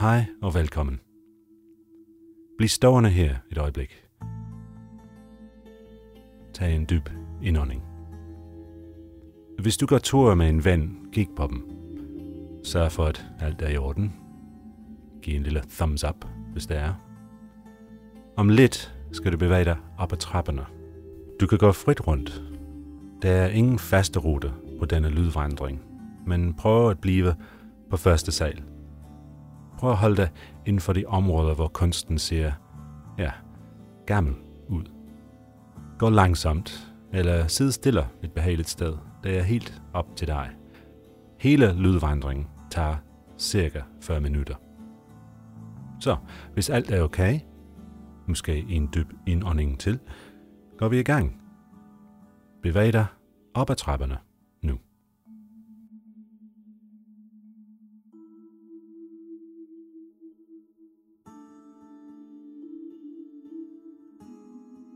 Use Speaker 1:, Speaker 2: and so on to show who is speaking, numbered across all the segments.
Speaker 1: Hej og velkommen. Bliv stående her et øjeblik. Tag en dyb indånding. Hvis du går tur med en ven, kig på dem. Sørg for, at alt er i orden. Giv en lille thumbs up, hvis det er. Om lidt skal du bevæge dig op ad trapperne. Du kan gå frit rundt. Der er ingen faste rute på denne lydvandring, men prøv at blive på første sal. Prøv at holde dig inden for de områder, hvor kunsten ser, ja, gammel ud. Gå langsomt, eller sid stille et behageligt sted. Det er helt op til dig. Hele lydvandringen tager cirka 40 minutter. Så, hvis alt er okay, måske en dyb indånding til, går vi i gang. Bevæg dig op ad trapperne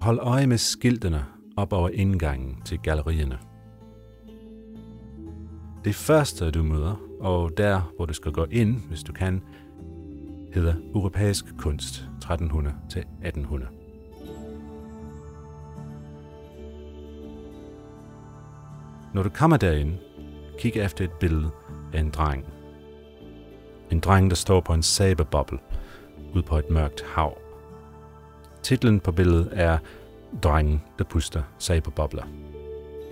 Speaker 1: Hold øje med skiltene op over indgangen til gallerierne. Det første, du møder, og der, hvor du skal gå ind, hvis du kan, hedder Europæisk kunst 1300 til 1800. Når du kommer derind, kig efter et billede af en dreng. En dreng, der står på en sabeboble ud på et mørkt hav. Titlen på billedet er Drengen, der puster sabebobler.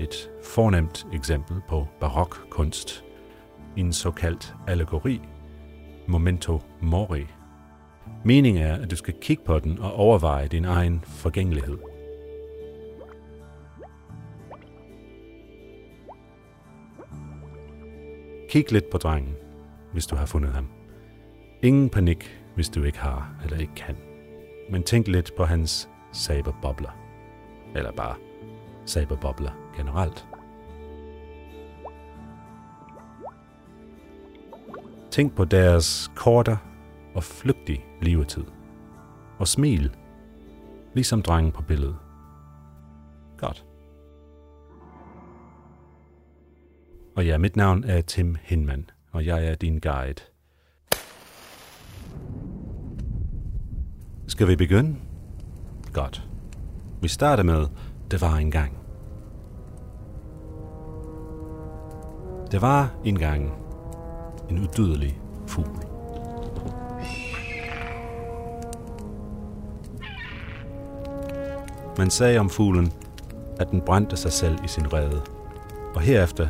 Speaker 1: Et fornemt eksempel på barok kunst. En såkaldt allegori, Momento mori. Meningen er, at du skal kigge på den og overveje din egen forgængelighed. Kig lidt på drengen, hvis du har fundet ham. Ingen panik, hvis du ikke har eller ikke kan. Men tænk lidt på hans saberbobler. Eller bare saberbobler generelt. Tænk på deres korte og flygtig levetid. Og smil, ligesom drengen på billedet. Godt. Og ja, mit navn er Tim Hinman, og jeg er din guide. Skal vi begynde? Godt. Vi starter med, det var en gang. Det var en gang en udødelig fugl. Man sagde om fuglen, at den brændte sig selv i sin rede, og herefter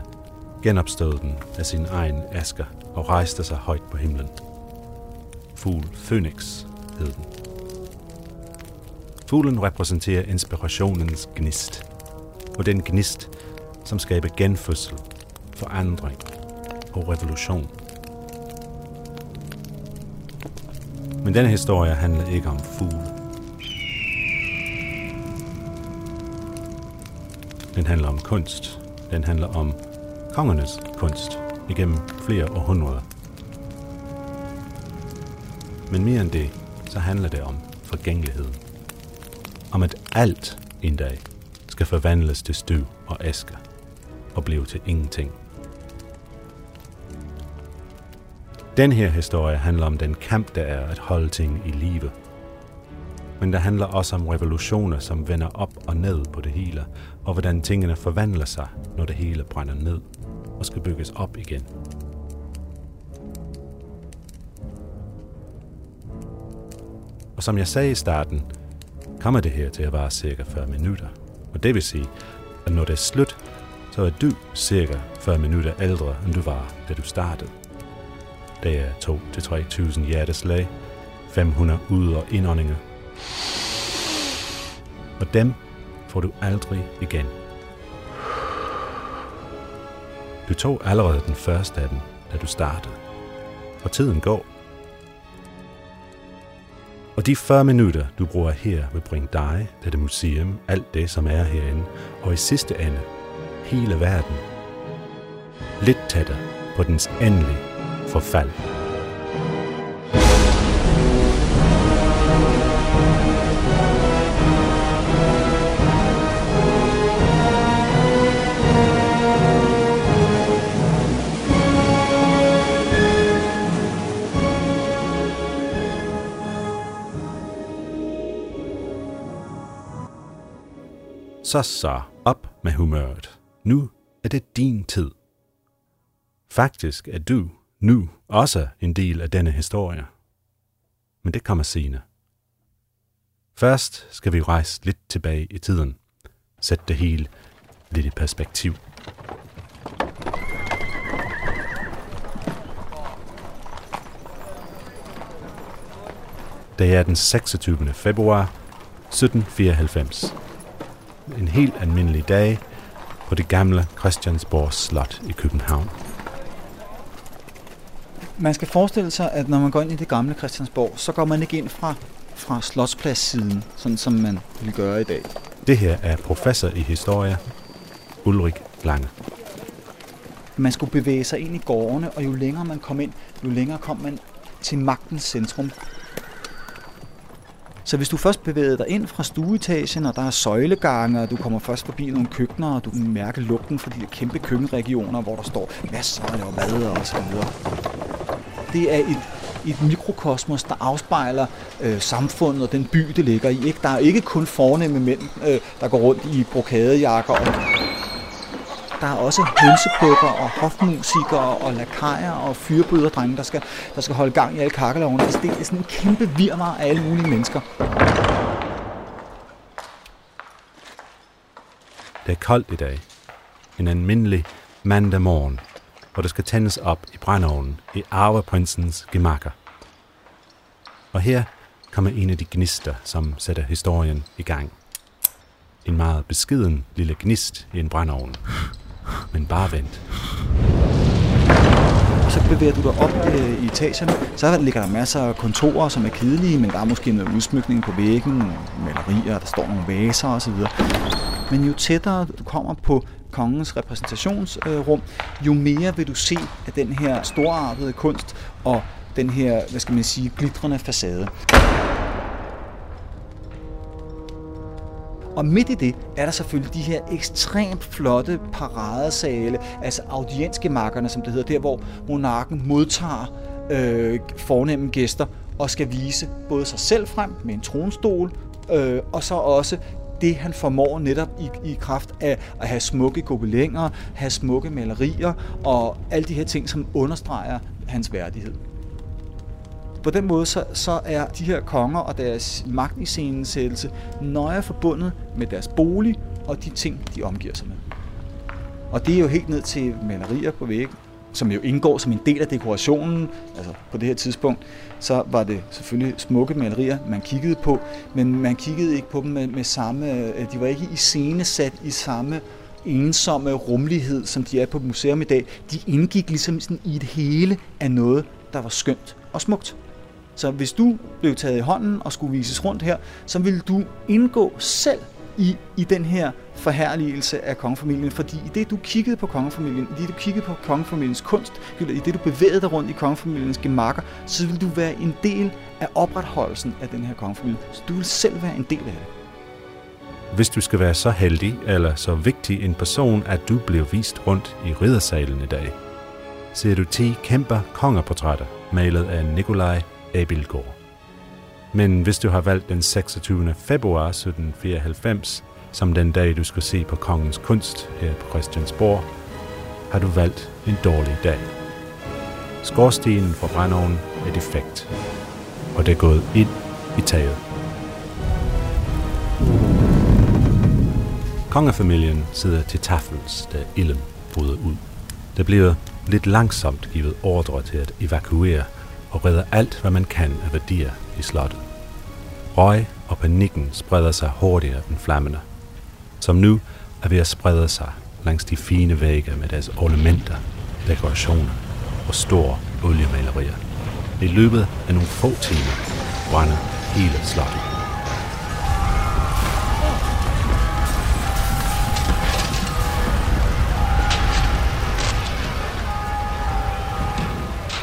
Speaker 1: genopstod den af sin egen asker og rejste sig højt på himlen. Fugl Phoenix hed den. Fuglen repræsenterer inspirationens gnist, og den gnist, som skaber genfødsel, forandring og revolution. Men denne historie handler ikke om fugle. Den handler om kunst. Den handler om kongernes kunst igennem flere århundreder. Men mere end det, så handler det om forgængeligheden. Om at alt en dag skal forvandles til støv og asker og blive til ingenting. Den her historie handler om den kamp, der er at holde ting i live. Men der handler også om revolutioner, som vender op og ned på det hele, og hvordan tingene forvandler sig, når det hele brænder ned og skal bygges op igen. Og som jeg sagde i starten, kommer det her til at vare cirka 40 minutter. Og det vil sige, at når det er slut, så er du cirka 40 minutter ældre, end du var, da du startede. Det er 2-3.000 hjerteslag, 500 ud- og indåndinger. Og dem får du aldrig igen. Du tog allerede den første af dem, da du startede. Og tiden går. Og de 40 minutter, du bruger her, vil bringe dig, dette museum, alt det, som er herinde, og i sidste ende, hele verden, lidt tættere på dens endelige forfald. Så så, op med humøret. Nu er det din tid. Faktisk er du nu også en del af denne historie. Men det kommer senere. Først skal vi rejse lidt tilbage i tiden. Sæt det hele lidt i perspektiv. Det er den 26. februar 1794. En helt almindelig dag på det gamle Christiansborg Slot i København.
Speaker 2: Man skal forestille sig, at når man går ind i det gamle Christiansborg, så går man ikke ind fra, fra slotspladssiden, sådan som man vil gøre i dag.
Speaker 1: Det her er professor i historie, Ulrik Lange.
Speaker 2: Man skulle bevæge sig ind i gårdene, og jo længere man kom ind, jo længere kom man til magtens centrum. Så hvis du først bevæger dig ind fra stueetagen, og der er søjlegange, og du kommer først forbi nogle køkkener, og du kan mærke lugten fra de der kæmpe køkkenregioner, hvor der står masser af mad og så videre. Det er et, et mikrokosmos, der afspejler øh, samfundet og den by, det ligger i. Ikke? Der er ikke kun fornemme mænd, øh, der går rundt i brokadejakker og der er også hønsepukker og hofmusikere og lakajer og fyrbøderdrenge, der skal, der skal holde gang i alle kakkelovene. Altså, det er sådan en kæmpe virvar af alle mulige mennesker.
Speaker 1: Det er koldt i dag. En almindelig mandag morgen, hvor der skal tændes op i brændeovnen i arveprinsens gemakker. Og her kommer en af de gnister, som sætter historien i gang. En meget beskeden lille gnist i en brændeovn. Men bare vent.
Speaker 2: Så bevæger du dig op øh, i etagerne, så ligger der masser af kontorer, som er kedelige, men der er måske noget udsmykning på væggen, malerier, der står nogle vaser osv. Men jo tættere du kommer på kongens repræsentationsrum, jo mere vil du se af den her storartede kunst og den her, hvad skal man sige, glitrende facade. Og midt i det er der selvfølgelig de her ekstremt flotte paradesale, altså audiensgemakkerne, som det hedder, der hvor monarken modtager øh, fornemme gæster og skal vise både sig selv frem med en tronstol, øh, og så også det, han formår netop i, i kraft af at have smukke gobelænger, have smukke malerier og alle de her ting, som understreger hans værdighed. På den måde så, så er de her konger og deres magtiscenesættelse nøje forbundet med deres bolig og de ting, de omgiver sig med. Og det er jo helt ned til malerier på væggen, som jo indgår som en del af dekorationen. Altså på det her tidspunkt, så var det selvfølgelig smukke malerier, man kiggede på, men man kiggede ikke på dem med, med samme, øh, de var ikke i scenesat i samme ensomme rummelighed, som de er på museum i dag. De indgik ligesom sådan i et hele af noget, der var skønt og smukt. Så hvis du blev taget i hånden og skulle vises rundt her, så ville du indgå selv i, i den her forherligelse af kongefamilien, fordi i det du kiggede på kongefamilien, i det du kiggede på kongefamiliens kunst, i det du bevægede dig rundt i kongefamiliens gemakker, så ville du være en del af opretholdelsen af den her kongefamilie. Så du vil selv være en del af det.
Speaker 1: Hvis du skal være så heldig eller så vigtig en person, at du bliver vist rundt i riddersalen i dag, ser du 10 kæmper kongerportrætter malet af Nikolaj Abildgaard. Men hvis du har valgt den 26. februar 1794 som den dag, du skal se på kongens kunst her på Christiansborg, har du valgt en dårlig dag. Skorstenen fra brændeovnen er defekt, og det er gået ind i taget. Kongefamilien sidder til tafels, da ilden bryder ud. Der bliver lidt langsomt givet ordre til at evakuere og redder alt, hvad man kan af værdier i slottet. Røg og panikken spreder sig hurtigere end flammerne, som nu er ved at sprede sig langs de fine vægge med deres ornamenter, dekorationer og store oliemalerier. I løbet af nogle få timer brænder hele slottet.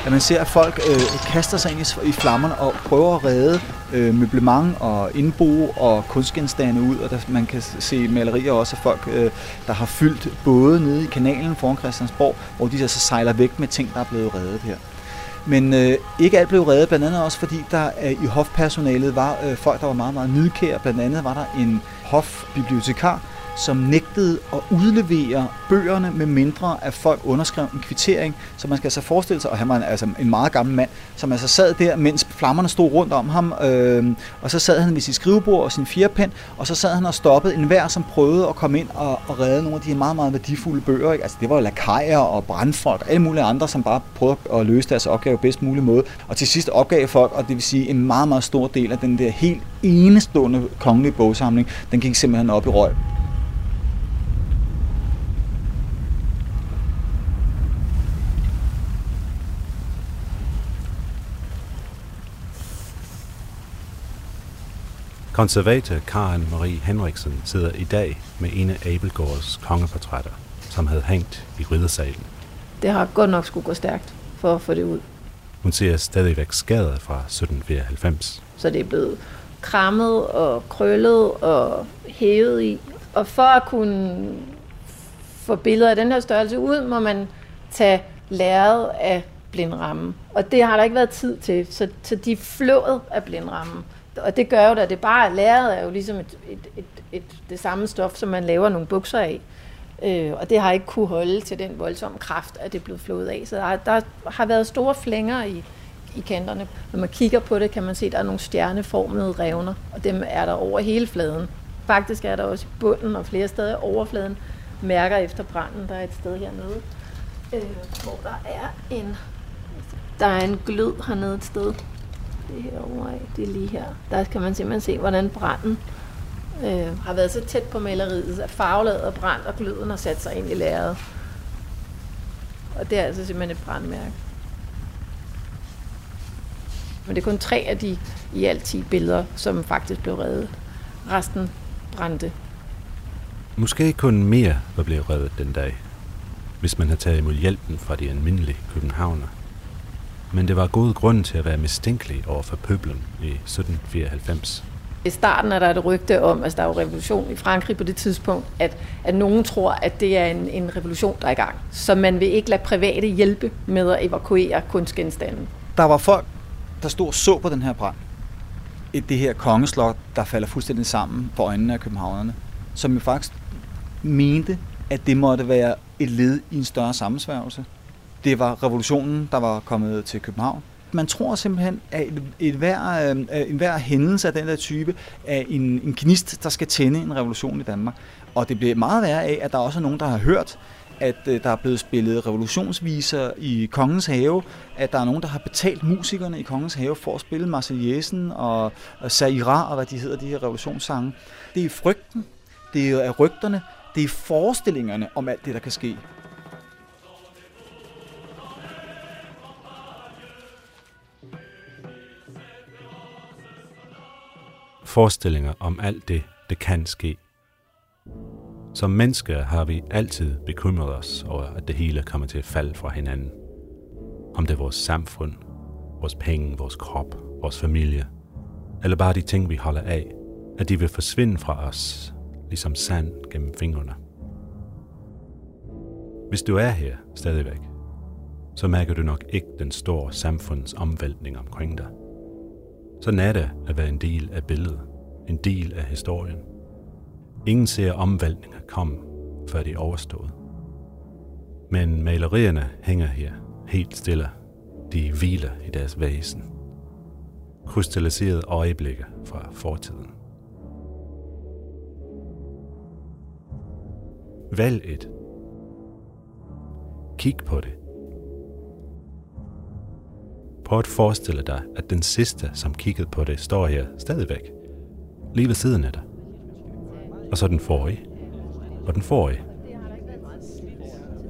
Speaker 2: At man ser, at folk øh, kaster sig ind i, i flammerne og prøver at redde øh, møblement og indbo og kunstgenstande ud, og der, man kan se malerier også af folk, øh, der har fyldt både nede i kanalen foran Christiansborg, hvor de så altså sejler væk med ting, der er blevet reddet her. Men øh, ikke alt blev reddet, blandt andet også fordi der øh, i hofpersonalet var øh, folk, der var meget, meget nidkære. Blandt andet var der en hofbibliotekar, som nægtede at udlevere bøgerne, med mindre at folk underskrev en kvittering. Så man skal altså forestille sig, og han var altså en meget gammel mand, som altså sad der, mens flammerne stod rundt om ham, øh, og så sad han ved sit skrivebord og sin fjerpen, og så sad han og stoppede enhver, som prøvede at komme ind og, og redde nogle af de her meget, meget værdifulde bøger. Ikke? Altså det var jo lakajer og brandfolk og alle mulige andre, som bare prøvede at løse deres opgave bedst mulig måde. Og til sidst opgav folk, og det vil sige en meget, meget stor del af den der helt enestående kongelige bogsamling, den gik simpelthen op i røg.
Speaker 1: Konservator Karen Marie Henriksen sidder i dag med en af Abelgårds kongeportrætter, som havde hængt i riddersalen.
Speaker 3: Det har godt nok skulle gå stærkt for at få det ud.
Speaker 1: Hun ser stadigvæk skader fra 1794.
Speaker 3: Så det er blevet krammet og krøllet og hævet i. Og for at kunne få billeder af den her størrelse ud, må man tage læret af blindrammen. Og det har der ikke været tid til, så, så de er flået af blindrammen. Og det gør jo, da, det bare læret er jo ligesom et, et, et, et, det samme stof, som man laver nogle bukser af. Øh, og det har ikke kunne holde til den voldsomme kraft, at det er blevet flået af. Så der, der har været store flænger i, i kanterne. Når man kigger på det, kan man se, at der er nogle stjerneformede revner, og dem er der over hele fladen. Faktisk er der også i bunden og flere steder overfladen mærker efter branden. Der er et sted hernede, øh, hvor der er en der er en glød hernede et sted. Det her over af, det er lige her. Der kan man simpelthen se, hvordan branden øh, har været så tæt på maleriet, at farvelaget er brændt, og gløden har sat sig ind i lærredet. Og det er altså simpelthen et brandmærke. Men det er kun tre af de i alt 10 billeder, som faktisk blev reddet. Resten brændte.
Speaker 1: Måske kun mere var blevet reddet den dag, hvis man havde taget imod hjælpen fra de almindelige københavner. Men det var god grund til at være mistænkelig over for pøblen i 1794.
Speaker 3: I starten er der et rygte om, at altså der er jo revolution i Frankrig på det tidspunkt, at, at nogen tror, at det er en, en revolution, der er i gang. Så man vil ikke lade private hjælpe med at evakuere kunstgenstanden.
Speaker 2: Der var folk, der stod og så på den her brand. Et, det her kongeslot, der falder fuldstændig sammen på øjnene af københavnerne, som jo faktisk mente, at det måtte være et led i en større sammensværgelse. Det var revolutionen, der var kommet til København. Man tror simpelthen, at et, hver, øh, øh, en hver hændelse af den der type er en, en gnist, der skal tænde en revolution i Danmark. Og det bliver meget værre af, at der også er nogen, der har hørt, at øh, der er blevet spillet revolutionsviser i Kongens Have, at der er nogen, der har betalt musikerne i Kongens Have for at spille Marseillesen og, og Saira og hvad de hedder, de her revolutionssange. Det er frygten, det er rygterne, det er forestillingerne om alt det, der kan ske.
Speaker 1: Forestillinger om alt det, det kan ske. Som mennesker har vi altid bekymret os over, at det hele kommer til at falde fra hinanden. Om det er vores samfund, vores penge, vores krop, vores familie, eller bare de ting, vi holder af, at de vil forsvinde fra os, ligesom sand gennem fingrene. Hvis du er her stadigvæk, så mærker du nok ikke den store samfunds omvæltning omkring dig. Sådan er det at være en del af billedet, en del af historien. Ingen ser omvæltninger komme, før de er overstået. Men malerierne hænger her, helt stille. De hviler i deres væsen. Krystalliserede øjeblikke fra fortiden. Valg et. Kig på det. Prøv at forestille dig, at den sidste, som kiggede på det, står her stadigvæk. Lige ved siden af dig. Og så den forrige. Og den forrige.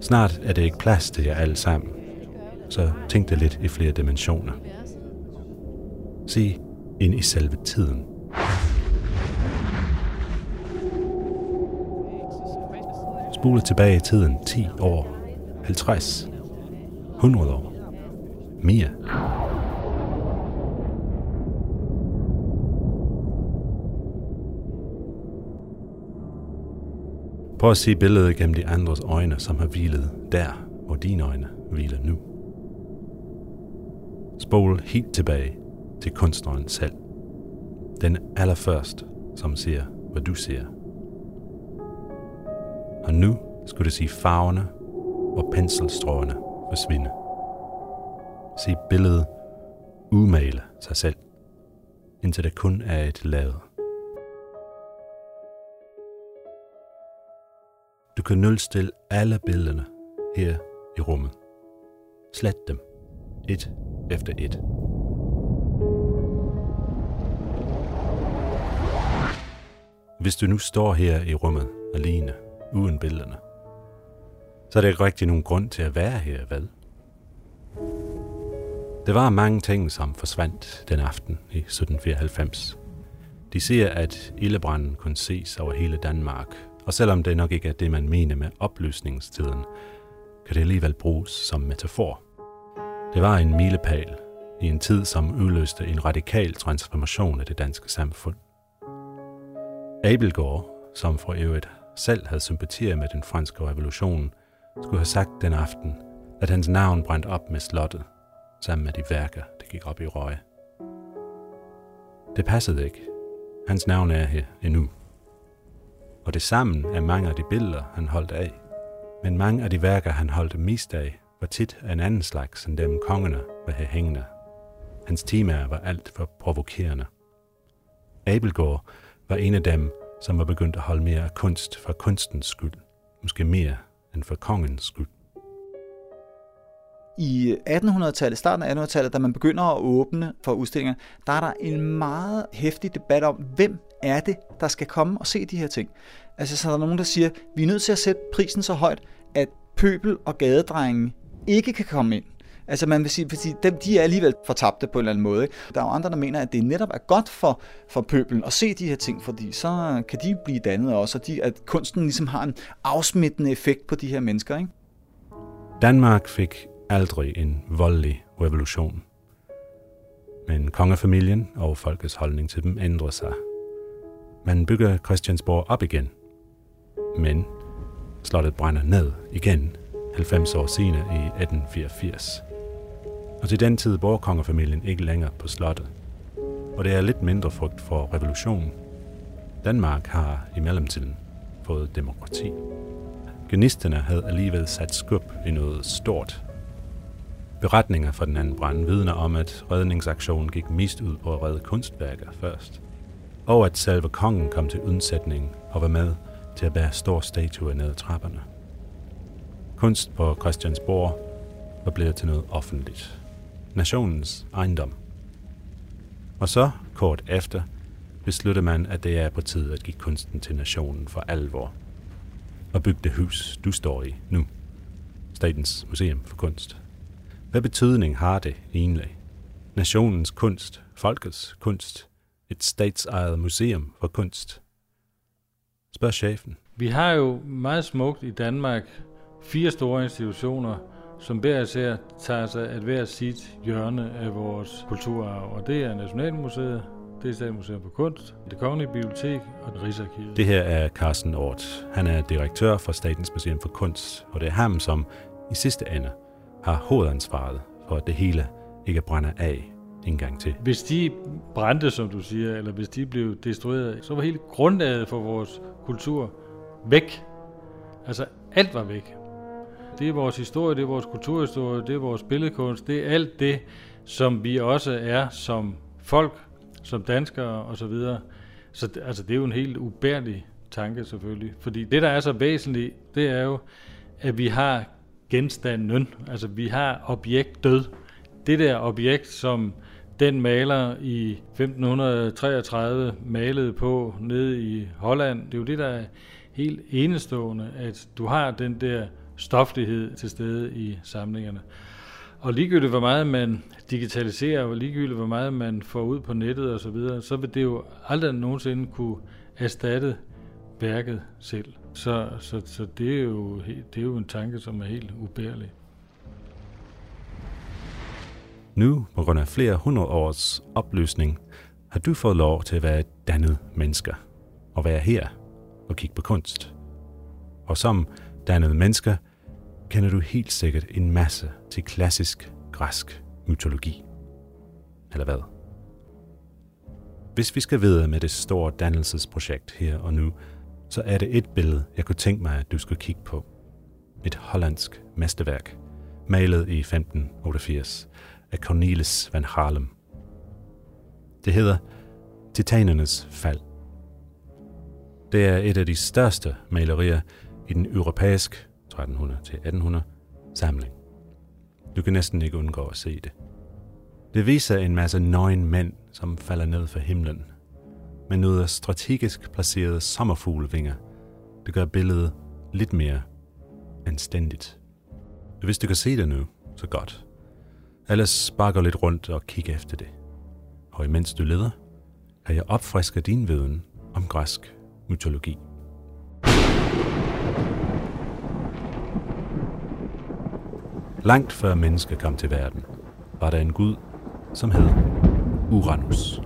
Speaker 1: Snart er det ikke plads til jer alle sammen. Så tænk det lidt i flere dimensioner. Se ind i selve tiden. Spole tilbage i tiden 10 år, 50, 100 år, mere. Prøv at se billedet gennem de andres øjne, som har hvilet der, hvor dine øjne hviler nu. Spol helt tilbage til kunstneren selv. Den allerførst, som ser, hvad du ser. Og nu skulle du sige farverne og penselstråene forsvinde. Se billedet udmale sig selv, indtil det kun er et lade. Du kan nulstille alle billederne her i rummet. Slet dem, et efter et. Hvis du nu står her i rummet alene, uden billederne, så er der ikke rigtig nogen grund til at være her, vel? Det var mange ting, som forsvandt den aften i 1794. De siger, at ildebranden kunne ses over hele Danmark, og selvom det nok ikke er det, man mener med opløsningstiden, kan det alligevel bruges som metafor. Det var en milepæl i en tid, som udløste en radikal transformation af det danske samfund. Abelgaard, som for øvrigt selv havde sympatier med den franske revolution, skulle have sagt den aften, at hans navn brændte op med slottet, sammen med de værker, der gik op i røg. Det passede ikke. Hans navn er her endnu. Og det sammen er mange af de billeder, han holdt af. Men mange af de værker, han holdt mest af, var tit af en anden slags end dem kongerne var her hængende. Hans temaer var alt for provokerende. Abelgaard var en af dem, som var begyndt at holde mere af kunst for kunstens skyld, måske mere end for kongens skyld.
Speaker 2: I 1800-tallet, starten af 1800-tallet, da man begynder at åbne for udstillinger, der er der en meget hæftig debat om, hvem er det, der skal komme og se de her ting. Altså, så er der nogen, der siger, vi er nødt til at sætte prisen så højt, at pøbel og gadedrenge ikke kan komme ind. Altså man vil sige, fordi dem, de er alligevel fortabte på en eller anden måde. Ikke? Der er jo andre, der mener, at det netop er godt for, for pøbelen at se de her ting, fordi så kan de blive dannet også, og de, at kunsten ligesom har en afsmittende effekt på de her mennesker. Ikke?
Speaker 1: Danmark fik aldrig en voldelig revolution. Men kongefamilien og folkets holdning til dem ændrede sig. Man bygger Christiansborg op igen. Men slottet brænder ned igen 90 år senere i 1884. Og til den tid bor kongefamilien ikke længere på slottet. Og det er lidt mindre frygt for revolution. Danmark har i mellemtiden fået demokrati. Genisterne havde alligevel sat skub i noget stort. Beretninger fra den anden brand vidner om, at redningsaktionen gik mest ud på at redde kunstværker først. Og at selve kongen kom til undsætning og var med til at bære stor statue ned ad trapperne. Kunst på Christiansborg var blevet til noget offentligt. Nationens ejendom. Og så, kort efter, besluttede man, at det er på tide at give kunsten til nationen for alvor. Og bygge det hus, du står i nu. Statens Museum for Kunst. Hvad betydning har det egentlig? Nationens kunst, folkets kunst, et statsejet museum for kunst. Spørg chefen.
Speaker 4: Vi har jo meget smukt i Danmark fire store institutioner, som hver især tager sig at hver sit hjørne af vores kulturarv. Og det er Nationalmuseet, det er Statens Museum for Kunst, det Kongelige Bibliotek og Rigsarkivet.
Speaker 1: Det her er Carsten Ort. Han er direktør for Statens Museum for Kunst, og det er ham, som i sidste ende har hovedansvaret for, at det hele ikke brænder af en gang til.
Speaker 4: Hvis de brændte, som du siger, eller hvis de blev destrueret, så var hele grundlaget for vores kultur væk. Altså alt var væk. Det er vores historie, det er vores kulturhistorie, det er vores billedkunst, det er alt det, som vi også er som folk, som danskere og så videre. Så altså, det er jo en helt ubærlig tanke selvfølgelig. Fordi det, der er så væsentligt, det er jo, at vi har genstanden, altså vi har objekt død. Det der objekt, som den maler i 1533 malede på nede i Holland, det er jo det, der er helt enestående, at du har den der stoflighed til stede i samlingerne. Og ligegyldigt hvor meget man digitaliserer, og ligegyldigt hvor meget man får ud på nettet og så videre, så vil det jo aldrig nogensinde kunne erstatte værket selv. Så, så, så det, er jo, det er jo en tanke, som er helt ubærlig.
Speaker 1: Nu, på grund af flere hundrede års opløsning, har du fået lov til at være et dannet mennesker og være her og kigge på kunst. Og som dannede mennesker kender du helt sikkert en masse til klassisk græsk mytologi. Eller hvad? Hvis vi skal videre med det store dannelsesprojekt her og nu, så er det et billede, jeg kunne tænke mig, at du skulle kigge på. Et hollandsk mesterværk, malet i 1588 af Cornelis van Harlem. Det hedder Titanernes fald. Det er et af de største malerier i den europæiske 1300-1800 samling. Du kan næsten ikke undgå at se det. Det viser en masse nøgen mænd, som falder ned fra himlen, med noget strategisk placerede sommerfuglevinger, det gør billedet lidt mere anstændigt. Hvis du kan se det nu, så godt. Ellers bare gå lidt rundt og kig efter det. Og imens du leder, kan jeg opfriske din viden om græsk mytologi. Langt før mennesker kom til verden, var der en gud, som hed Uranus.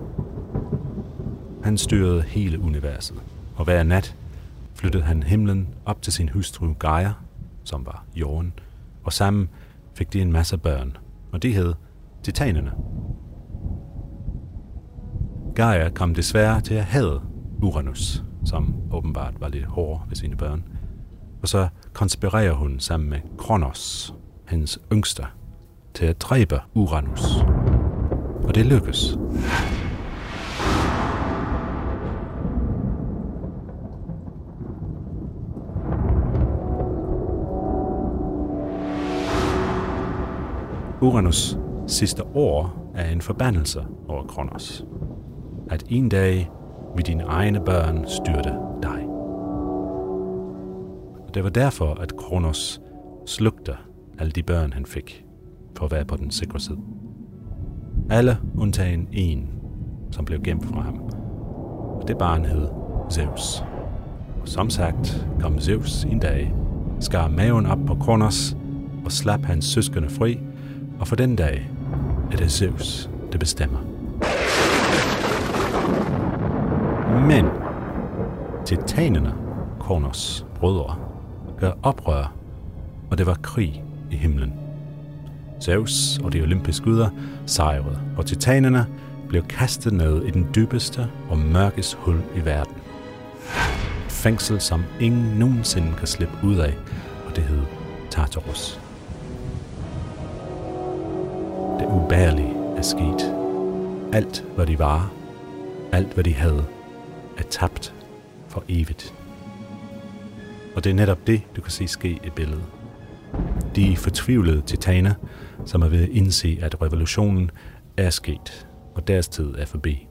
Speaker 1: Han styrede hele universet, og hver nat flyttede han himlen op til sin hustru Gaia, som var jorden, og sammen fik de en masse børn, og de hed Titanerne. Gaia kom desværre til at have Uranus, som åbenbart var lidt hård ved sine børn, og så konspirerer hun sammen med Kronos, hendes yngste, til at dræbe Uranus. Og det lykkes. Uranus sidste år er en forbandelse over Kronos. At en dag vil dine egne børn styrte dig. Og det var derfor, at Kronos slugte alle de børn, han fik, for at være på den sikre side. Alle undtagen en, som blev gemt fra ham. Og det barn hed Zeus. Og som sagt kom Zeus en dag, skar maven op på Kronos og slap hans søskende fri, og for den dag er det Zeus, der bestemmer. Men titanerne, Kronos brødre, gør oprør, og det var krig i himlen. Zeus og de olympiske guder sejrede, og titanerne blev kastet ned i den dybeste og mørkeste hul i verden. Et fængsel, som ingen nogensinde kan slippe ud af, og det hed Tartarus. Det ubærlige er sket. Alt, hvad de var, alt, hvad de havde, er tabt for evigt. Og det er netop det, du kan se ske i billedet. De fortvivlede titaner, som er ved at indse, at revolutionen er sket, og deres tid er forbi.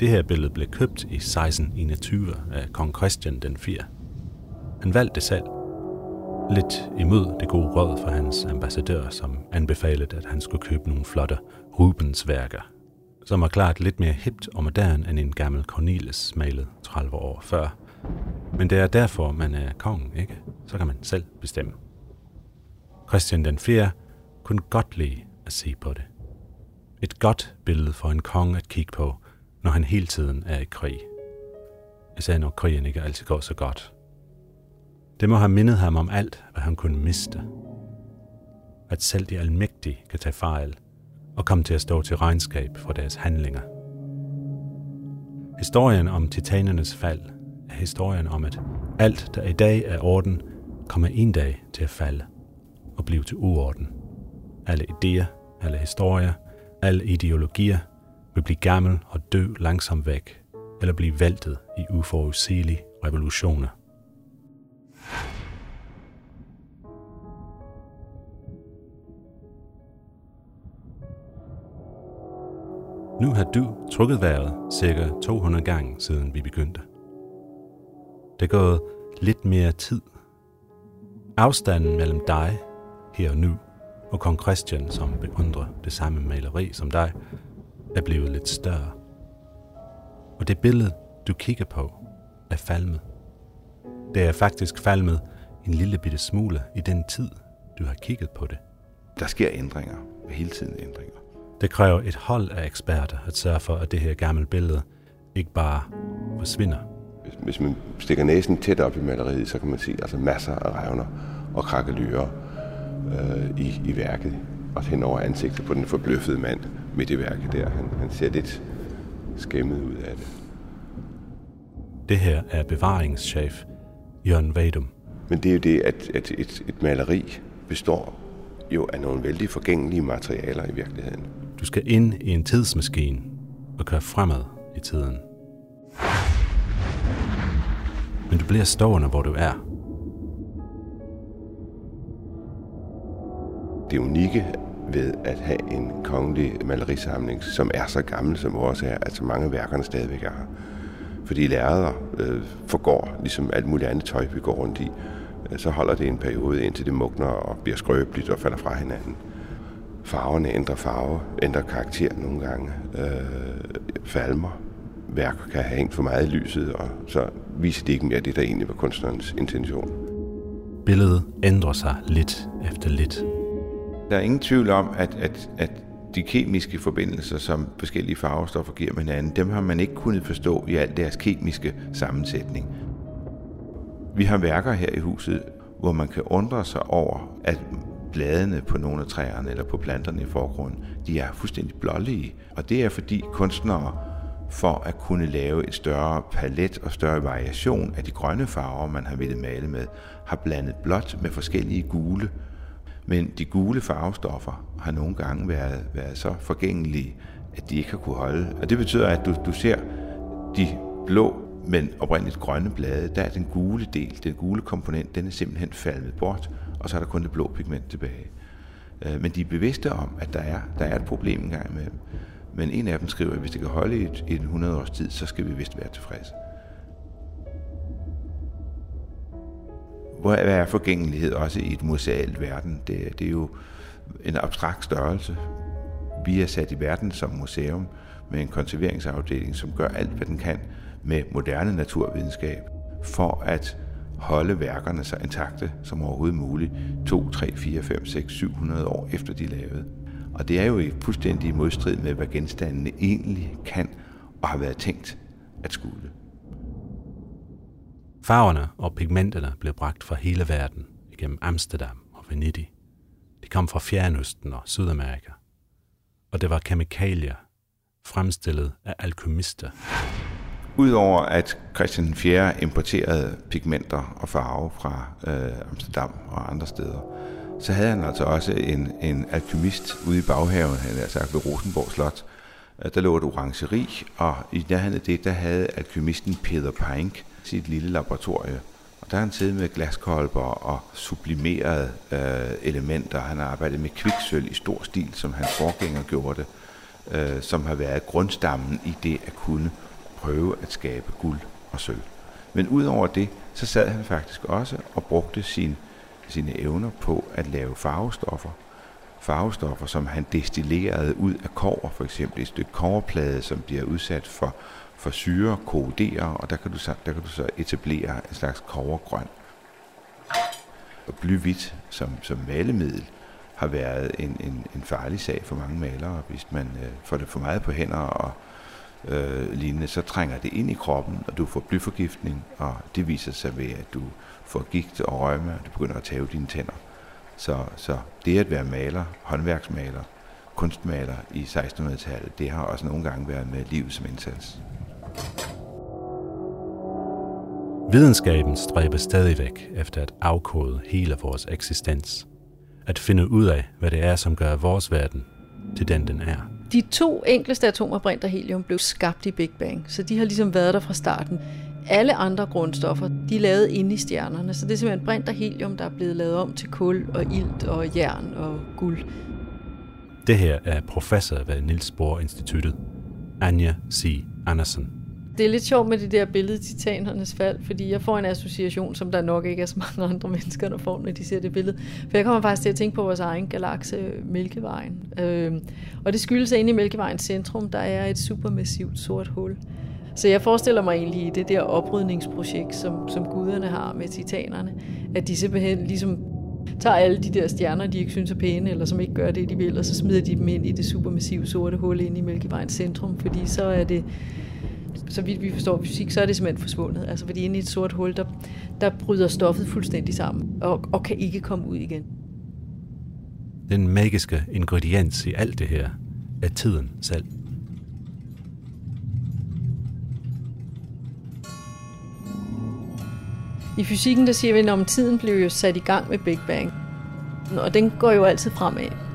Speaker 1: Det her billede blev købt i 1621 af kong Christian den 4. Han valgte det selv. Lidt imod det gode råd fra hans ambassadør, som anbefalede, at han skulle købe nogle flotte Rubens værker, som var klart lidt mere hipt og moderne end en gammel Cornelis malet 30 år før. Men det er derfor, man er kongen, ikke? Så kan man selv bestemme. Christian den 4. kunne godt lide at se på det. Et godt billede for en konge at kigge på, når han hele tiden er i krig. Især når krigen ikke altid går så godt. Det må have mindet ham om alt, hvad han kunne miste. At selv de almægtige kan tage fejl og komme til at stå til regnskab for deres handlinger. Historien om titanernes fald er historien om, at alt, der i dag er orden, kommer en dag til at falde og blive til uorden. Alle idéer, alle historier, alle ideologier vil blive gammel og dø langsomt væk, eller blive væltet i uforudsigelige revolutioner. Nu har du trukket vejret cirka 200 gange siden vi begyndte. Det er gået lidt mere tid. Afstanden mellem dig her og nu og kong Christian, som beundrer det samme maleri som dig, er blevet lidt større. Og det billede, du kigger på, er falmet. Det er faktisk falmet en lille bitte smule i den tid, du har kigget på det.
Speaker 5: Der sker ændringer. Hele tiden ændringer.
Speaker 1: Det kræver et hold af eksperter at sørge for, at det her gamle billede ikke bare forsvinder.
Speaker 5: Hvis, hvis man stikker næsen tæt op i maleriet, så kan man se altså masser af revner og krakkelyrer. øh, i, i værket, og hen over ansigtet på den forbløffede mand midt i værket der. Han, han ser lidt skæmmet ud af det.
Speaker 1: Det her er bevaringschef Jørgen Vadum.
Speaker 5: Men det er jo det, at, at et, et maleri består jo af nogle vældig forgængelige materialer i virkeligheden.
Speaker 1: Du skal ind i en tidsmaskine og køre fremad i tiden. Men du bliver stående, hvor du er.
Speaker 5: Det unikke ved at have en kongelig malerisamling, som er så gammel som vores er, at så mange af værkerne stadigvæk er her. Fordi lærreder øh, forgår, ligesom alt muligt andet tøj, vi går rundt i. Øh, så holder det en periode, indtil det mugner og bliver skrøbeligt og falder fra hinanden. Farverne ændrer farve, ændrer karakter nogle gange, øh, falmer. Værker kan have hængt for meget i lyset, og så viser det ikke mere det, der egentlig var kunstnerens intention.
Speaker 1: Billedet ændrer sig lidt efter lidt.
Speaker 6: Der er ingen tvivl om, at, at, at de kemiske forbindelser, som forskellige farvestoffer giver med hinanden, dem har man ikke kunnet forstå i al deres kemiske sammensætning. Vi har værker her i huset, hvor man kan undre sig over, at bladene på nogle af træerne eller på planterne i forgrunden, de er fuldstændig blålige. Og det er fordi kunstnere for at kunne lave et større palet og større variation af de grønne farver, man har ville male med, har blandet blåt med forskellige gule. Men de gule farvestoffer har nogle gange været, været så forgængelige, at de ikke har kunne holde. Og det betyder, at du, du ser de blå, men oprindeligt grønne blade, der er den gule del, den gule komponent, den er simpelthen faldet bort, og så er der kun det blå pigment tilbage. Øh, men de er bevidste om, at der er, der er et problem engang imellem. Men en af dem skriver, at hvis det kan holde i et, 100 års tid, så skal vi vist være tilfredse. Hvor er forgængelighed også i et musealt verden? Det, det er jo en abstrakt størrelse. Vi er sat i verden som museum med en konserveringsafdeling, som gør alt, hvad den kan med moderne naturvidenskab, for at holde værkerne så intakte som overhovedet muligt 2, 3, 4, 5, 6, 700 år efter de er lavet. Og det er jo i fuldstændig modstrid med, hvad genstandene egentlig kan og har været tænkt at skulle.
Speaker 1: Farverne og pigmenterne blev bragt fra hele verden igennem Amsterdam og Venedig. De kom fra Fjernøsten og Sydamerika. Og det var kemikalier, fremstillet af alkymister.
Speaker 6: Udover at Christian 4. importerede pigmenter og farve fra øh, Amsterdam og andre steder, så havde han altså også en, en alkymist ude i baghaven, han havde sagt ved Rosenborg Slot. Øh, der lå et orangeri, og i nærheden af det, der havde alkymisten Peter Pink sit lille laboratorie. Og der har han siddet med glaskolber og sublimerede øh, elementer. Han har arbejdet med kviksøl i stor stil, som hans forgænger gjorde det, øh, som har været grundstammen i det at kunne prøve at skabe guld og sølv. Men udover det, så sad han faktisk også og brugte sin, sine evner på at lave farvestoffer. Farvestoffer, som han destillerede ud af kover, for eksempel et stykke koverplade, som bliver udsat for for syre korrodere, og der kan du så, der kan du så etablere en slags kovergrøn. Og blyhvidt som, som malemiddel har været en, en, en farlig sag for mange malere. Hvis man øh, får det for meget på hænder og øh, lignende, så trænger det ind i kroppen, og du får blyforgiftning, og det viser sig ved, at du får gigt og rømme, og du begynder at tage dine tænder. Så, så det at være maler, håndværksmaler, kunstmaler i 1600-tallet, det har også nogle gange været med livet som indsats.
Speaker 1: Videnskaben stræber stadigvæk efter at afkode hele vores eksistens. At finde ud af, hvad det er, som gør vores verden til den, den er.
Speaker 7: De to enkleste atomer, brint og helium, blev skabt i Big Bang, så de har ligesom været der fra starten. Alle andre grundstoffer, de er lavet inde i stjernerne, så det er simpelthen brint og helium, der er blevet lavet om til kul og ilt og jern og guld.
Speaker 1: Det her er professor ved Niels Bohr Instituttet, Anja C. Andersen
Speaker 7: det er lidt sjovt med det der billede Titanernes fald, fordi jeg får en association, som der nok ikke er så mange andre mennesker, der får, når de ser det billede. For jeg kommer faktisk til at tænke på vores egen galakse, øh, Mælkevejen. Øh, og det skyldes, at inde i Mælkevejens centrum, der er et supermassivt sort hul. Så jeg forestiller mig egentlig i det der oprydningsprojekt, som, som guderne har med titanerne, at de simpelthen ligesom tager alle de der stjerner, de ikke synes er pæne, eller som ikke gør det, de vil, og så smider de dem ind i det supermassive sorte hul inde i Mælkevejens centrum, fordi så er det så vidt vi forstår fysik, så er det simpelthen forsvundet. Altså fordi inde i et sort hul, der, der bryder stoffet fuldstændig sammen og, og kan ikke komme ud igen.
Speaker 1: Den magiske ingrediens i alt det her er tiden selv.
Speaker 7: I fysikken der siger vi, at tiden blev jo sat i gang med Big Bang. Og den går jo altid fremad.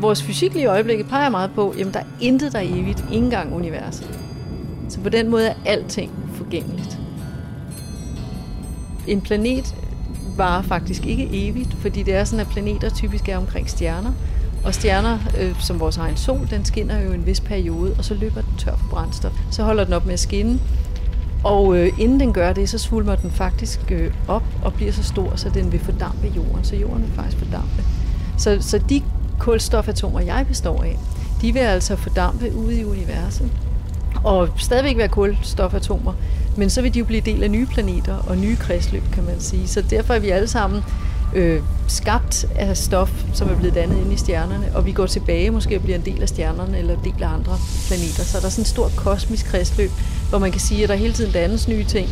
Speaker 7: Vores fysik lige i øjeblikket peger meget på, at der er intet, der er evigt, ikke engang universet. Så på den måde er alting forgængeligt. En planet varer faktisk ikke evigt, fordi det er sådan, at planeter typisk er omkring stjerner. Og stjerner, øh, som vores egen sol, den skinner jo en vis periode, og så løber den tør for brændstof. Så holder den op med at skinne, og øh, inden den gør det, så svulmer den faktisk øh, op og bliver så stor, så den vil fordampe jorden. Så jorden vil faktisk fordampe. Så, så de kulstofatomer, jeg består af, de vil altså fordampe ude i universet. Og stadigvæk være kulstofatomer, men så vil de jo blive del af nye planeter og nye kredsløb, kan man sige. Så derfor er vi alle sammen øh, skabt af stof, som er blevet dannet ind i stjernerne, og vi går tilbage måske og bliver en del af stjernerne eller en del af andre planeter. Så er der sådan et stort kosmisk kredsløb, hvor man kan sige, at der hele tiden dannes nye ting,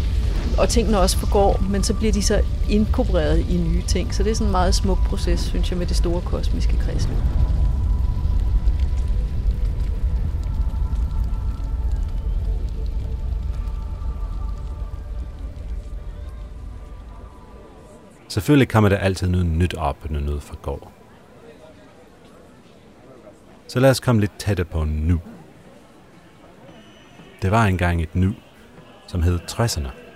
Speaker 7: og tingene også forgår, men så bliver de så inkorporeret i nye ting. Så det er sådan en meget smuk proces, synes jeg, med det store kosmiske kredsløb.
Speaker 1: Selvfølgelig kommer der altid noget nyt op, når noget forgår. Så lad os komme lidt tættere på nu. Det var engang et nu, som hed 60'erne.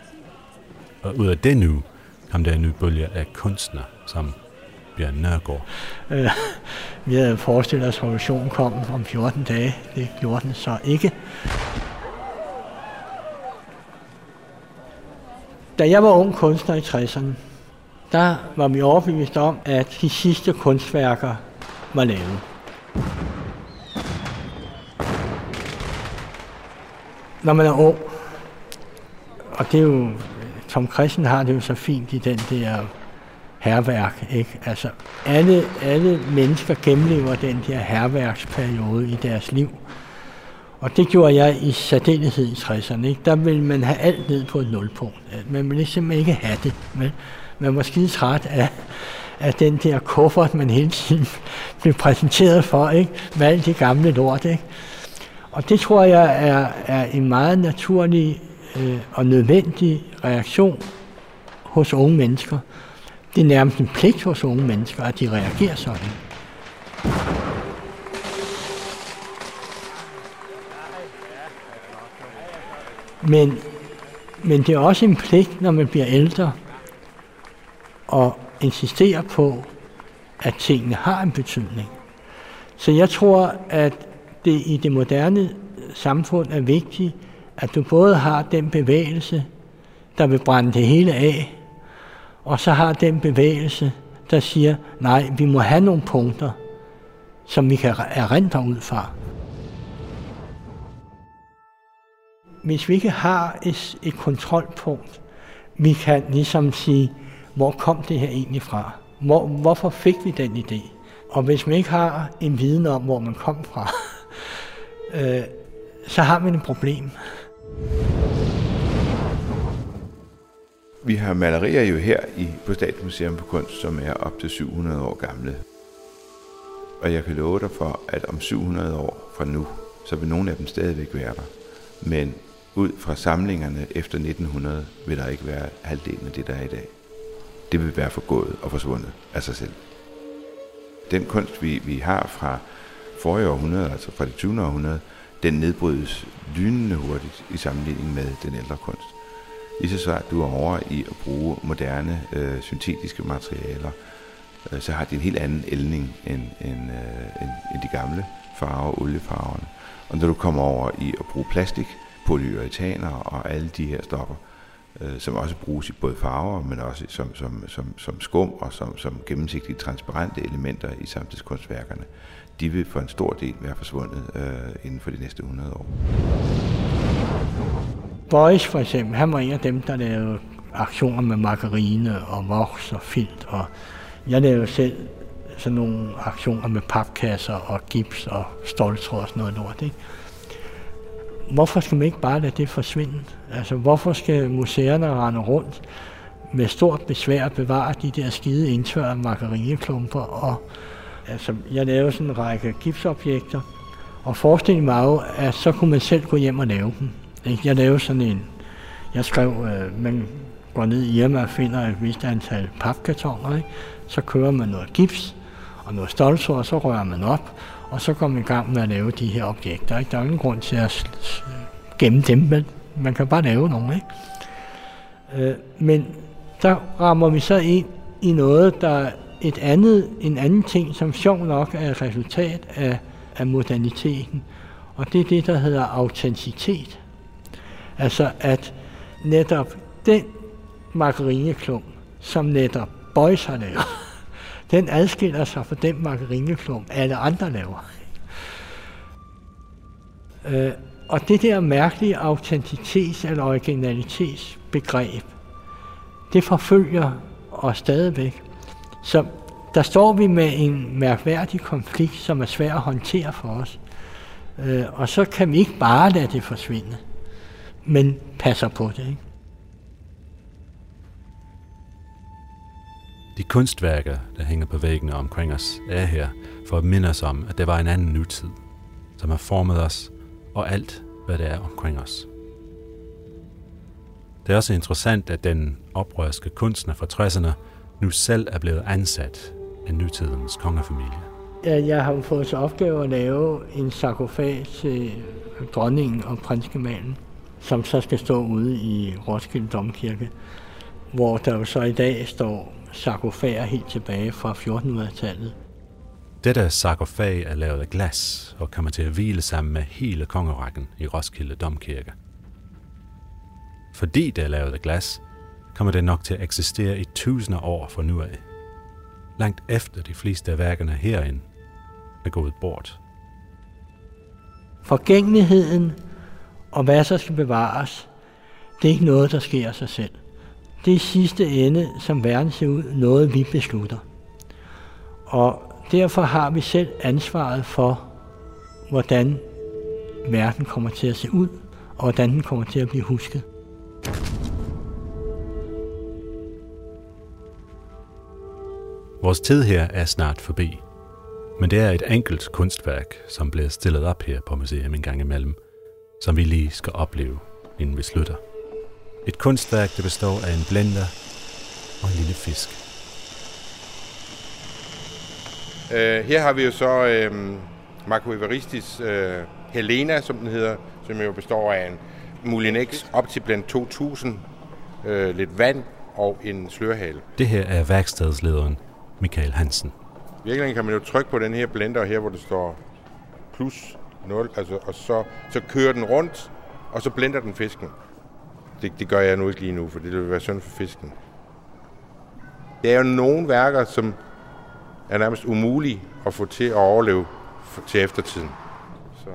Speaker 1: Og ud af det nu kom der en ny bølge af kunstner, som Bjørn Nørgaard.
Speaker 8: Øh, vi havde forestillet os, at revolutionen kom om 14 dage. Det gjorde den så ikke. Da jeg var ung kunstner i 60'erne, der var vi overbevist om, at de sidste kunstværker var lavet. Når man er ung, og det er jo, Tom Christen har det jo så fint i den der herværk, ikke? Altså, alle, alle mennesker gennemlever den der herværksperiode i deres liv. Og det gjorde jeg i særdeleshed i 60'erne. Ikke? Der vil man have alt ned på et nulpunkt. Man ville simpelthen ikke have det. Men man var skide træt af, af den der kuffert, man hele tiden blev præsenteret for, ikke? med alt det gamle lort. Ikke? Og det tror jeg er, er en meget naturlig øh, og nødvendig reaktion hos unge mennesker. Det er nærmest en pligt hos unge mennesker, at de reagerer sådan. Men, men det er også en pligt, når man bliver ældre, og insistere på, at tingene har en betydning. Så jeg tror, at det i det moderne samfund er vigtigt, at du både har den bevægelse, der vil brænde det hele af, og så har den bevægelse, der siger, nej, vi må have nogle punkter, som vi kan erindre ud fra. Hvis vi ikke har et, et kontrolpunkt, vi kan ligesom sige, hvor kom det her egentlig fra? Hvor, hvorfor fik vi den idé? Og hvis man ikke har en viden om, hvor man kom fra, øh, så har man et problem.
Speaker 6: Vi har malerier jo her i, på Statsmuseum for Kunst, som er op til 700 år gamle. Og jeg kan love dig for, at om 700 år fra nu, så vil nogle af dem stadigvæk være der. Men ud fra samlingerne efter 1900 vil der ikke være halvdelen af det, der er i dag det vil være forgået og forsvundet af sig selv. Den kunst, vi, vi har fra forrige århundrede, altså fra det 20. århundrede, den nedbrydes lynende hurtigt i sammenligning med den ældre kunst. Lige så snart du er over i at bruge moderne øh, syntetiske materialer, øh, så har de en helt anden ældning end, end, øh, end, end de gamle farver, oliefarverne. Og når du kommer over i at bruge plastik, polyuretaner og alle de her stoffer, øh, som også bruges i både farver, men også som, som, som, som skum og som, som gennemsigtige, transparente elementer i samtidskunstværkerne, de vil for en stor del være forsvundet øh, inden for de næste 100 år.
Speaker 8: Boys for eksempel, han var en af dem, der lavede aktioner med margarine og voks og filt, og jeg lavede selv sådan nogle aktioner med papkasser og gips og stoltråd og sådan noget lort. Ikke? hvorfor skal man ikke bare lade det forsvinde? Altså, hvorfor skal museerne rende rundt med stort besvær bevare de der skide indtørrede margarineklumper. Og, altså, jeg lavede sådan en række gipsobjekter, og forestillingen var jo, at så kunne man selv gå hjem og lave dem. Jeg lavede sådan en, jeg skrev, øh, man går ned i Irma og finder et vist antal papkartoner, ikke? så kører man noget gips og noget stolsord, og så rører man op, og så går man i gang med at lave de her objekter. Ikke? Der er ingen grund til at gemme dem, men man kan bare lave nogle. Ikke? Øh, men der rammer vi så ind i noget, der er et andet, en anden ting, som sjov nok er et resultat af, af moderniteten. Og det er det, der hedder autenticitet. Altså at netop den margarineklump, som netop Boys har lavet, den adskiller sig fra den margarineklump, alle andre laver. Øh, og det der mærkelige autentitets- eller originalitetsbegreb, det forfølger os stadigvæk. Så der står vi med en mærkværdig konflikt, som er svær at håndtere for os. Øh, og så kan vi ikke bare lade det forsvinde, men passer på det. Ikke?
Speaker 1: De kunstværker, der hænger på væggene omkring os, er her for at minde os om, at det var en anden nutid, som har formet os og alt, hvad det er omkring os. Det er også interessant, at den oprørske kunstner fra 60'erne nu selv er blevet ansat af nutidens kongefamilie.
Speaker 8: Ja, jeg har fået til opgave at lave en sarkofag til dronningen og prinsgemalen, som så skal stå ude i Roskilde Domkirke, hvor der jo så i dag står sarkofager helt tilbage fra 1400-tallet.
Speaker 1: Dette sarkofag er lavet af glas og kommer til at hvile sammen med hele kongerækken i Roskilde Domkirke. Fordi det er lavet af glas, kommer det nok til at eksistere i tusinder år fra nu af. Langt efter de fleste af værkerne herinde er gået bort.
Speaker 8: Forgængeligheden og hvad så skal bevares, det er ikke noget, der sker af sig selv. Det er sidste ende, som verden ser ud, noget vi beslutter. Og derfor har vi selv ansvaret for, hvordan verden kommer til at se ud, og hvordan den kommer til at blive husket.
Speaker 1: Vores tid her er snart forbi, men det er et enkelt kunstværk, som bliver stillet op her på museet en gang imellem, som vi lige skal opleve, inden vi slutter. Et kunstværk, der består af en blender og en lille fisk.
Speaker 5: Uh, her har vi jo så uh, Marco Evaristis uh, Helena, som den hedder, som jo består af en Moulinex Optiblend 2000, uh, lidt vand og en slørhale.
Speaker 1: Det her er værkstedslederen Michael Hansen.
Speaker 5: Virkelig kan man jo trykke på den her blender her, hvor det står plus 0, altså, og så, så kører den rundt, og så blender den fisken. Det, det gør jeg nu ikke lige nu, for det vil være synd for fisken. Der er jo nogle værker, som er nærmest umulige at få til at overleve til eftertiden. Så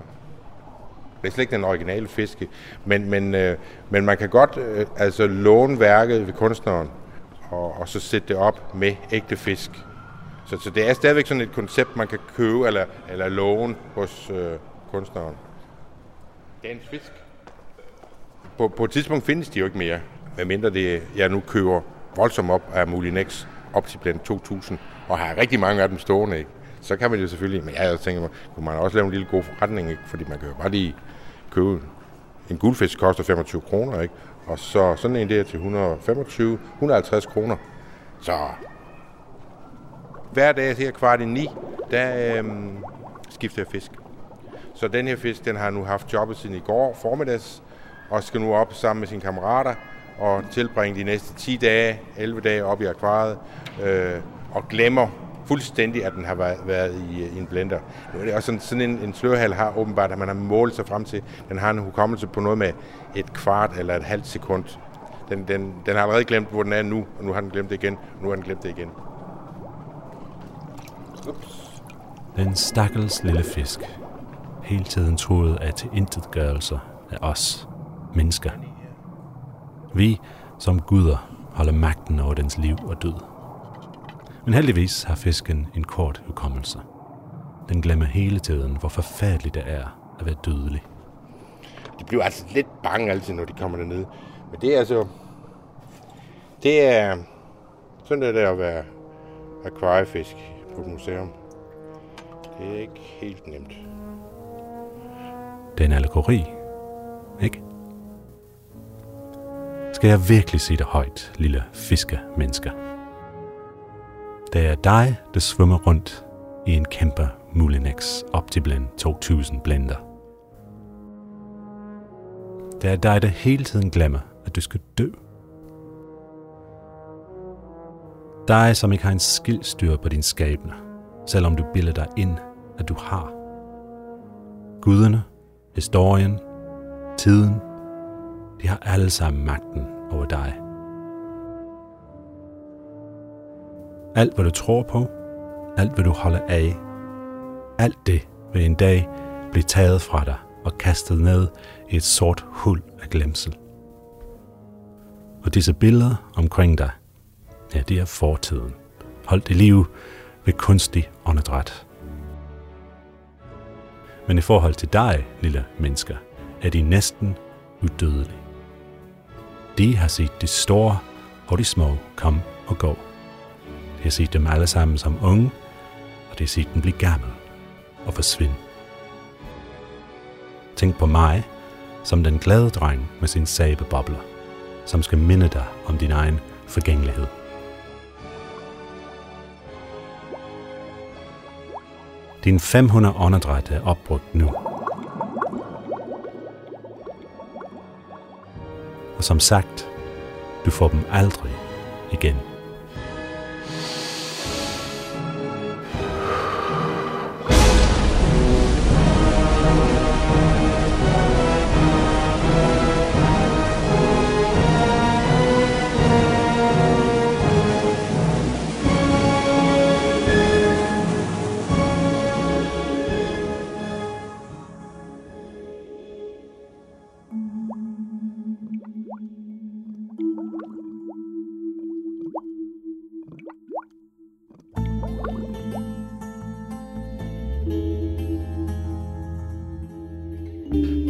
Speaker 5: det er slet ikke den originale fiske, men, men, øh, men man kan godt øh, altså låne værket ved kunstneren, og, og så sætte det op med ægte fisk. Så, så det er stadigvæk sådan et koncept, man kan købe eller, eller låne hos øh, kunstneren. Dagens fisk. På, på et tidspunkt findes de jo ikke mere, medmindre det, jeg nu køber voldsomt op af Moulinex Optiblend 2000, og har rigtig mange af dem stående. Ikke? Så kan man jo selvfølgelig, men jeg tænker mig, kunne man også lave en lille god forretning, ikke? fordi man kan jo bare lige købe en guldfisk koster 25 kroner, ikke? og så sådan en der til 125, 150 kroner. Så hver dag her kvart i ni, der øhm, skifter jeg fisk. Så den her fisk, den har nu haft jobbet siden i går formiddags, og skal nu op sammen med sine kammerater og tilbringe de næste 10 dage, 11 dage op i akvariet, øh, og glemmer fuldstændig, at den har været i, øh, i en blender. Nu er det også sådan, sådan en, en slørhal har åbenbart, at man har målt sig frem til, den har en hukommelse på noget med et kvart eller et halvt sekund. Den, den, den har allerede glemt, hvor den er nu, og nu har den glemt det igen, og nu har den glemt det igen.
Speaker 1: Ups. Den stakkels lille fisk, hele tiden troet at tilintetgørelser af os, mennesker. Vi, som guder, holder magten over dens liv og død. Men heldigvis har fisken en kort hukommelse. Den glemmer hele tiden, hvor forfærdeligt det er at være dødelig.
Speaker 5: De bliver altså lidt bange altid, når de kommer derned. Men det er altså... Det er sådan det at være akvariefisk på et museum. Det er ikke helt nemt.
Speaker 1: Det er en allegori, ikke? Skal jeg virkelig sige det højt, lille fiskemennesker? Det er dig, der svømmer rundt i en kæmpe Mulinex Optiblend 2000 blender. Det er dig, der hele tiden glemmer, at du skal dø. Dig, som ikke har en skildstyr på din skæbne, selvom du bilder dig ind, at du har. Guderne, historien, tiden, de har alle sammen magten over dig. Alt, hvad du tror på, alt, hvad du holder af, alt det vil en dag blive taget fra dig og kastet ned i et sort hul af glemsel. Og disse billeder omkring dig, ja, det er fortiden. Holdt i liv ved kunstig åndedræt. Men i forhold til dig, lille mennesker, er de næsten udødelige. De har set de store og de små komme og gå. De har set dem alle sammen som unge, og de har set dem blive gammel og forsvinde. Tænk på mig, som den glade dreng med sin sabebobler, som skal minde dig om din egen forgængelighed. Din 500 åndedræt er opbrugt nu. Og som sagt, du får dem aldrig igen.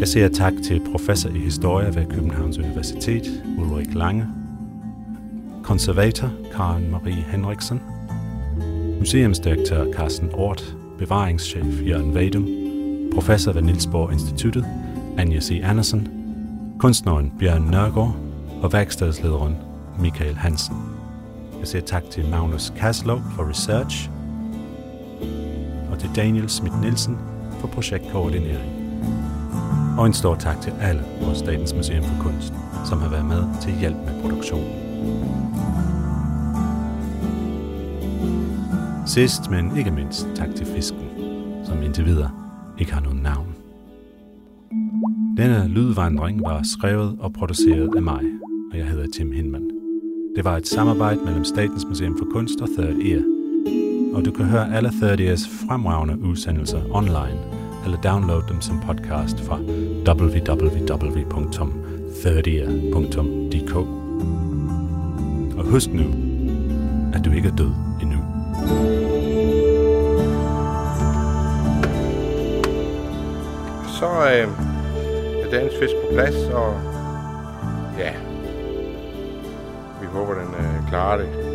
Speaker 1: Jeg siger tak til professor i historie ved Københavns Universitet, Ulrik Lange, konservator Karen Marie Henriksen, museumsdirektør Carsten Ort, bevaringschef Jørgen Vadum, professor ved Nielsborg Instituttet, Anja C. Andersen, kunstneren Bjørn Nørgaard. Og værkstedslederen Michael Hansen. Jeg siger tak til Magnus Kaslow for research, og til Daniel Schmidt Nielsen for projektkoordinering. Og en stor tak til alle på Statens Museum for Kunst, som har været med til hjælp med produktionen. Sidst, men ikke mindst, tak til fisken, som indtil videre ikke har nogen navn. Denne lydvandring var skrevet og produceret af mig, og jeg hedder Tim Hinman. Det var et samarbejde mellem Statens Museum for Kunst og Third Ear, og du kan høre alle Third Ears fremragende udsendelser online – eller download dem som podcast fra www.thirdear.dk. Og husk nu, at du ikke er død endnu.
Speaker 5: Så øh, er dagens fisk på plads, og ja, vi håber, den øh, klarer det.